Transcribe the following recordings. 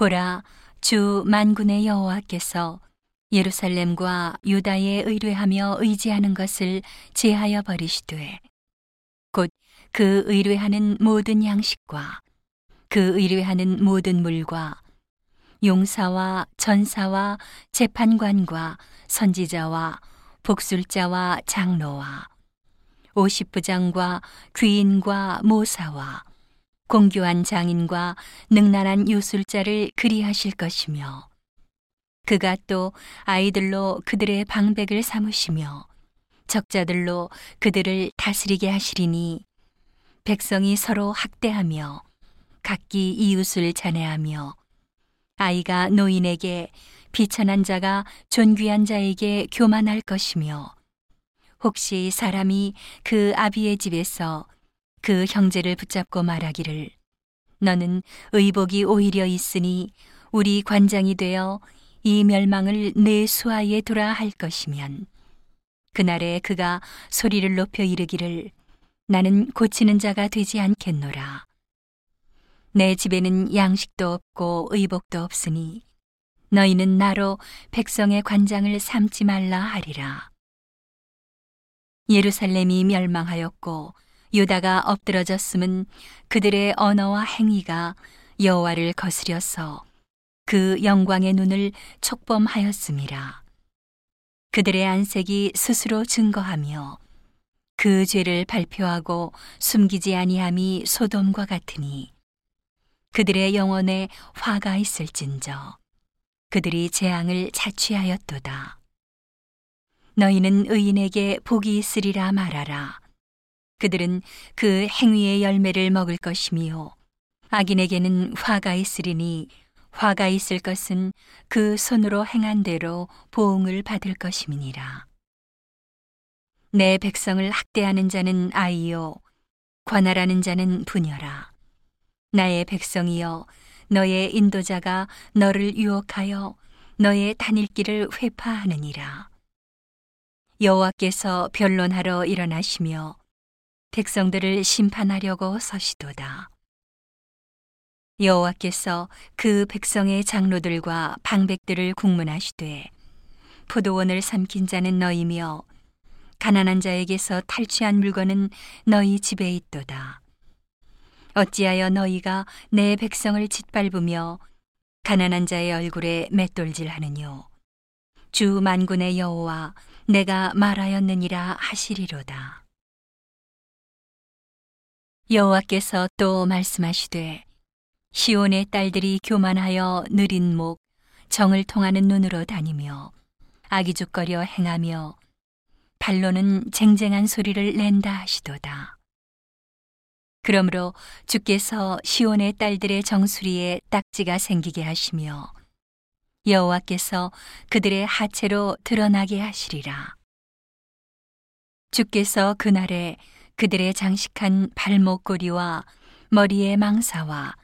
보라 주 만군의 여호와께서 예루살렘과 유다에 의뢰하며 의지하는 것을 제하여 버리시되 곧 그 의뢰하는 모든 양식과 그 의뢰하는 모든 물과 용사와 전사와 재판관과 선지자와 복술자와 장로와 오십부장과 귀인과 모사와 공교한 장인과 능란한 유술자를 그리하실 것이며 그가 또 아이들로 그들의 방백을 삼으시며 적자들로 그들을 다스리게 하시리니 백성이 서로 학대하며 각기 이웃을 잔해하며 아이가 노인에게 비천한 자가 존귀한 자에게 교만할 것이며 혹시 사람이 그 아비의 집에서 그 형제를 붙잡고 말하기를 너는 의복이 오히려 있으니 우리 관장이 되어 이 멸망을 내 수하에 돌아 할 것이면 그날에 그가 소리를 높여 이르기를 나는 고치는 자가 되지 않겠노라. 내 집에는 양식도 없고 의복도 없으니 너희는 나로 백성의 관장을 삼지 말라 하리라. 예루살렘이 멸망하였고 유다가 엎드러졌음은 그들의 언어와 행위가 여호와를 거스려서 그 영광의 눈을 촉범하였음이라. 그들의 안색이 스스로 증거하며 그 죄를 발표하고 숨기지 아니함이 소돔과 같으니 그들의 영혼에 화가 있을진저 그들이 재앙을 자취하였도다. 너희는 의인에게 복이 있으리라 말하라. 그들은 그 행위의 열매를 먹을 것이미요. 악인에게는 화가 있으리니 화가 있을 것은 그 손으로 행한 대로 보응을 받을 것임이니라. 내 백성을 학대하는 자는 아이요, 관할하는 자는 부녀라. 나의 백성이여, 너의 인도자가 너를 유혹하여 너의 다닐 길을 회파하느니라. 여호와께서 변론하러 일어나시며 백성들을 심판하려고 서시도다. 여호와께서 그 백성의 장로들과 방백들을 국문하시되 포도원을 삼킨 자는 너희며 가난한 자에게서 탈취한 물건은 너희 집에 있도다. 어찌하여 너희가 내 백성을 짓밟으며 가난한 자의 얼굴에 맷돌질하느뇨? 주 만군의 여호와 내가 말하였느니라 하시리로다. 여호와께서 또 말씀하시되 시온의 딸들이 교만하여 느린 목 정을 통하는 눈으로 다니며 아기죽거려 행하며 발로는 쟁쟁한 소리를 낸다 하시도다. 그러므로 주께서 시온의 딸들의 정수리에 딱지가 생기게 하시며 여호와께서 그들의 하체로 드러나게 하시리라. 주께서 그날에 그들의 장식한 발목고리와 머리의 망사와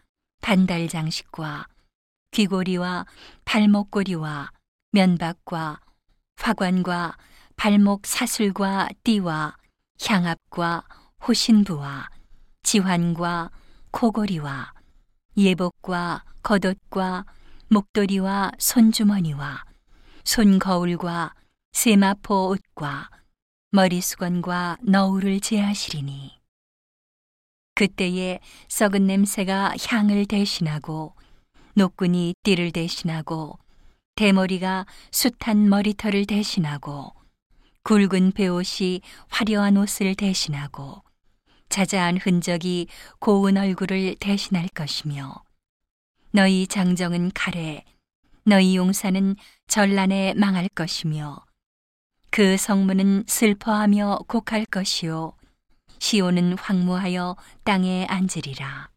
반달 장식과 귀고리와 발목고리와 면박과 화관과 발목 사슬과 띠와 향압과 호신부와 지환과 코고리와 예복과 겉옷과 목도리와 손주머니와 손거울과 세마포 옷과 머리 수건과 너울을 제하시리니. 그때에 썩은 냄새가 향을 대신하고 노끈이 띠를 대신하고 대머리가 숱한 머리털을 대신하고 굵은 베옷이 화려한 옷을 대신하고 자자한 흔적이 고운 얼굴을 대신할 것이며 너희 장정은 칼에 너희 용사는 전란에 망할 것이며 그 성문은 슬퍼하며 곡할 것이요. 시온은 황무하여 땅에 앉으리라